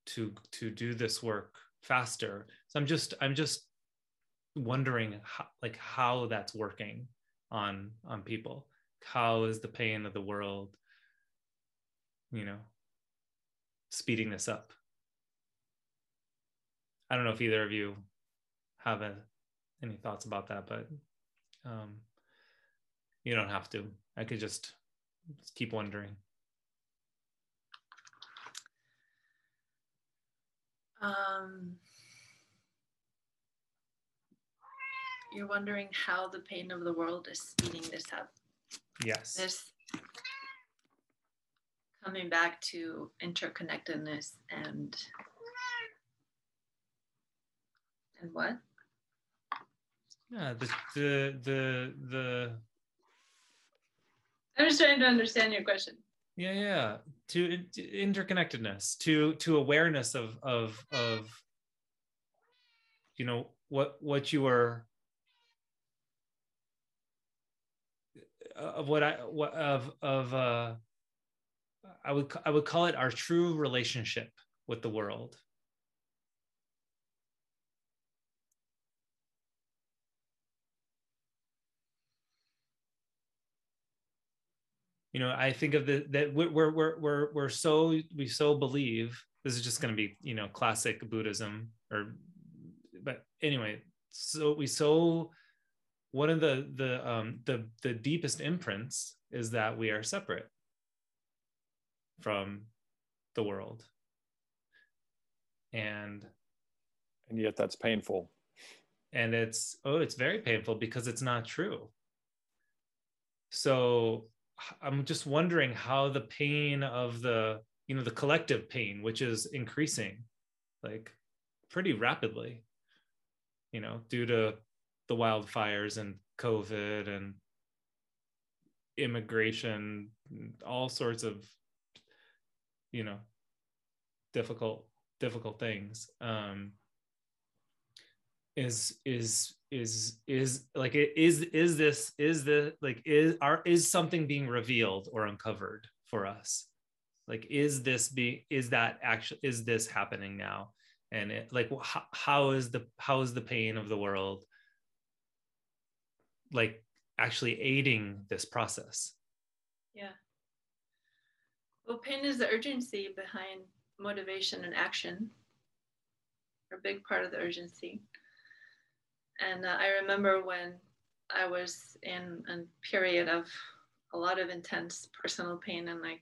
to to do this work faster. So i'm just i'm just wondering how, like how that's working on on people. How is the pain of the world you know speeding this up i don't know if either of you have a, any thoughts about that but um you don't have to i could just, just keep wondering Um, you're wondering how the pain of the world is speeding this up. Yes. This coming back to interconnectedness and and what? Yeah, the the the the I'm just trying to understand your question. yeah yeah to to interconnectedness to to awareness of of of you know what what you are of what I what of of uh I would I would call it our true relationship with the world. You know, I think of the that we're we're we're we're, so we so believe this is just going to be you know classic Buddhism or but anyway so we so one of the the um the the deepest imprints is that we are separate from the world. And and yet that's painful. And it's oh it's very painful because it's not true. So i'm just wondering how the pain of the you know the collective pain which is increasing like pretty rapidly you know due to the wildfires and covid and immigration all sorts of you know difficult difficult things. Um is is is is like is is is this is the like is are is something being revealed or uncovered for us? Like is this be is that actually is this happening now? And it like how, how is the how is the pain of the world like actually aiding this process? Yeah. Well, pain is the urgency behind motivation and action, a big part of the urgency. And uh, I remember when I was in a period of a lot of intense personal pain and like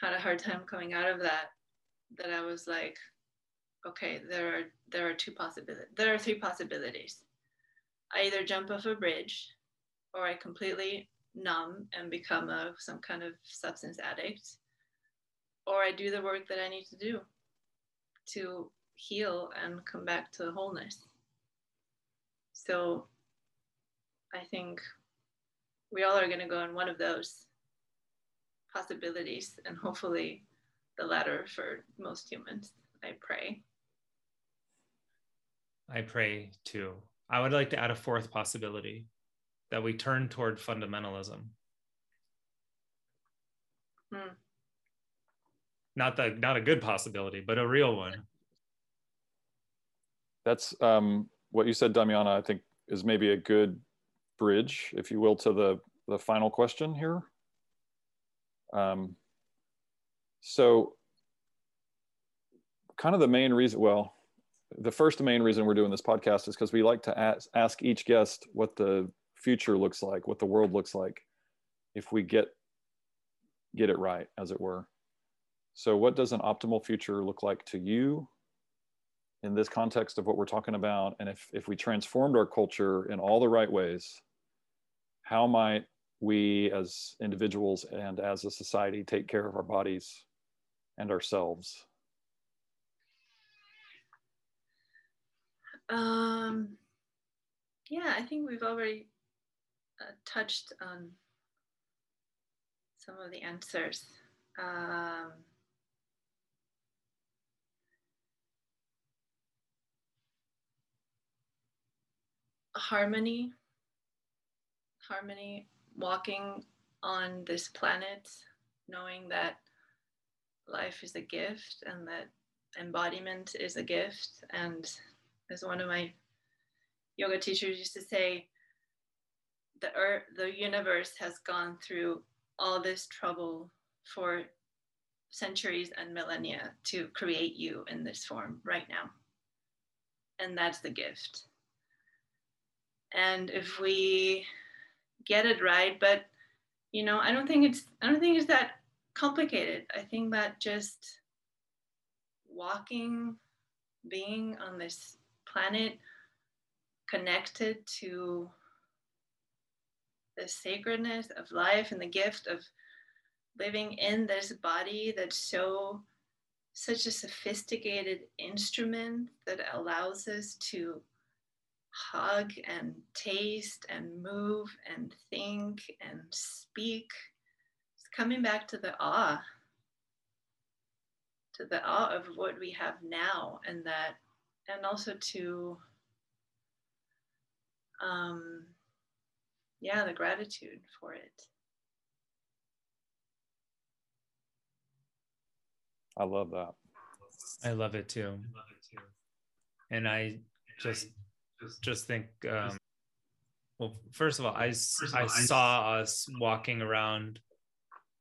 had a hard time coming out of that, that I was like, okay, there are there are two possibilities. There are three possibilities. I either jump off a bridge, or I completely numb and become a some kind of substance addict or i do the work that i need to do to heal and come back to wholeness. So i think we all are going to go in one of those possibilities and hopefully the latter for most humans i pray. I pray too. I would like to add a fourth possibility that we turn toward fundamentalism. Hmm. Not the not a good possibility, but a real one. that's um, what you said damiana i think is maybe a good bridge if you will to the the final question here um, so kind of the main reason well the first main reason we're doing this podcast is because we like to ask, ask each guest what the future looks like what the world looks like if we get get it right as it were. So what does an optimal future look like to you in this context of what we're talking about? And if if we transformed our culture in all the right ways how might we as individuals and as a society take care of our bodies and ourselves? Um, yeah, I think we've already uh, touched on some of the answers. Um, harmony, harmony, walking on this planet, knowing that life is a gift and that embodiment is a gift and as one of my yoga teachers used to say, the earth, the universe has gone through all this trouble for centuries and millennia to create you in this form right now. And that's the gift. And if we get it right, but you know, I don't think it's I don't think it's that complicated. I think that just walking being on this planet connected to the sacredness of life and the gift of living in this body that's so such a sophisticated instrument that allows us to hug and taste and move and think and speak. It's coming back to the awe, to the awe of what we have now, and that, and also to, um, yeah, the gratitude for it. I love that. I love it too. I love it too. And I just just think um well first of all I I saw us walking around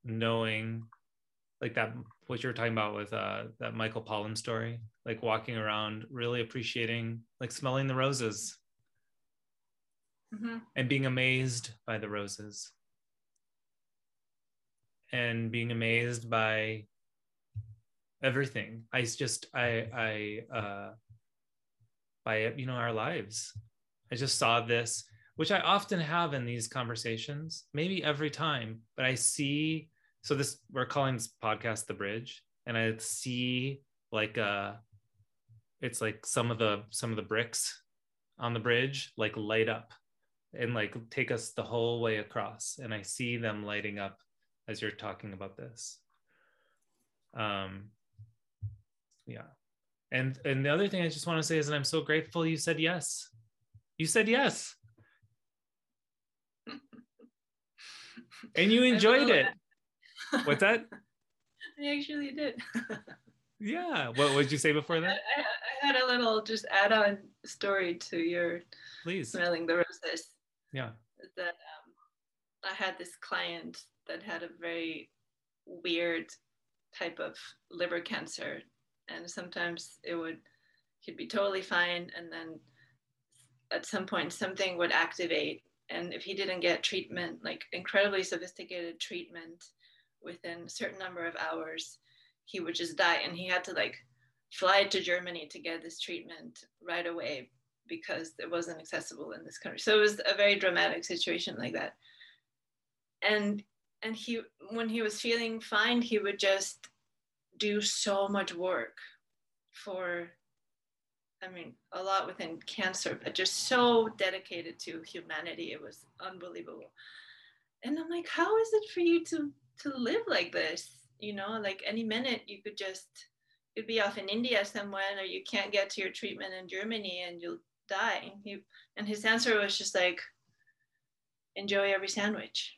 knowing like that what you were talking about with uh that Michael Pollan story like walking around really appreciating like smelling the roses Mhm. and being amazed by the roses. And being amazed by everything. I just i i uh by you know our lives. I just saw this which i often have in these conversations maybe every time but i see so this we're calling this podcast the bridge and i see like uh it's like some of the some of the bricks on the bridge like light up and like take us the whole way across. And i see them lighting up as you're talking about this. Um yeah. And and the other thing i just want to say is that i'm so grateful you said yes. You said yes. And you enjoyed it. What's that? I actually did. yeah. What would you say before I, that I had a little just add on story to your please. smelling the roses. Yeah. That um, I had this client that had a very weird type of liver cancer, and sometimes it would he'd be totally fine, and then at some point something would activate, and if he didn't get treatment, like incredibly sophisticated treatment, within a certain number of hours, he would just die, and he had to like fly to Germany to get this treatment right away because it wasn't accessible in this country. So it was a very dramatic situation like that. And and he when he was feeling fine, he would just do so much work for I mean, a lot within cancer, but just so dedicated to humanity. It was unbelievable. And I'm like, how is it for you to to live like this? You know, like any minute you could just you'd be off in India somewhere, or you can't get to your treatment in Germany, and you'll die. He, and his answer was just like, enjoy every sandwich.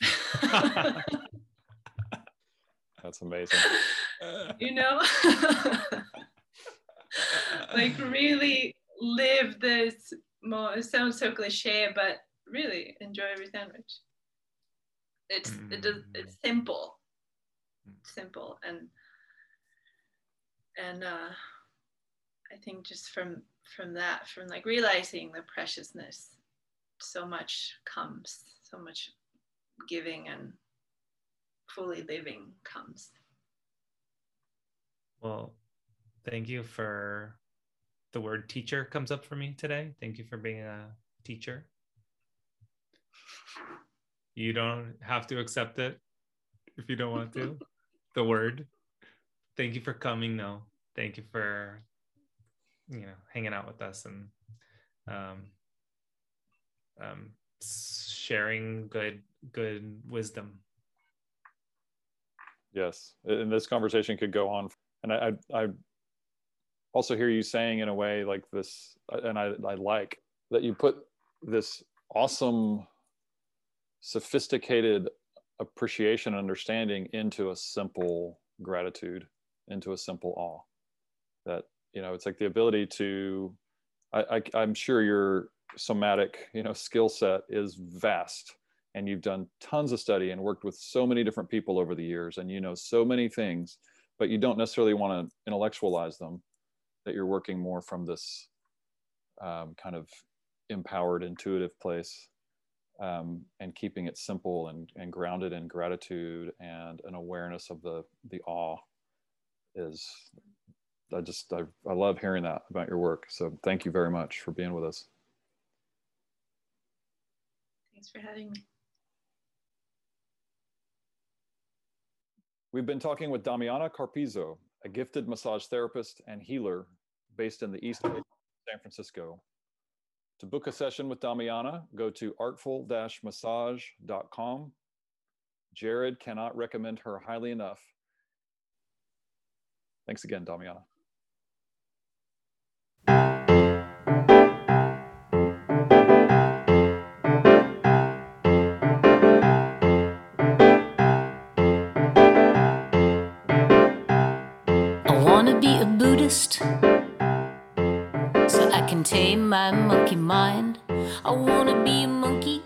That's amazing. you know, like really live this. More, it sounds so cliche, but really enjoy every sandwich. It's it does, it's simple, simple, and and uh, I think just from from that, from like realizing the preciousness, so much comes, so much giving and fully living comes. Well, thank you for the word teacher comes up for me today. Thank you for being a teacher. You don't have to accept it if you don't want to. the word. Thank you for coming though. Thank you for you know hanging out with us and um, um, sharing good good wisdom. Yes, and this conversation could go on. And I, I, also hear you saying in a way like this, and I, I like that you put this awesome, sophisticated appreciation and understanding into a simple gratitude, into a simple awe. That you know, it's like the ability to. I, I, I'm sure your somatic, you know, skill set is vast and you've done tons of study and worked with so many different people over the years and you know so many things but you don't necessarily want to intellectualize them that you're working more from this um, kind of empowered intuitive place um, and keeping it simple and, and grounded in gratitude and an awareness of the the awe is I just I, I love hearing that about your work. So thank you very much for being with us. Thanks for having me. We've been talking with Damiana Carpizzo, a gifted massage therapist and healer based in the East Bay, San Francisco. To book a session with Damiana, go to artful-massage.com. Jared cannot recommend her highly enough. Thanks again, Damiana. So I can tame my monkey mind. I wanna be a monkey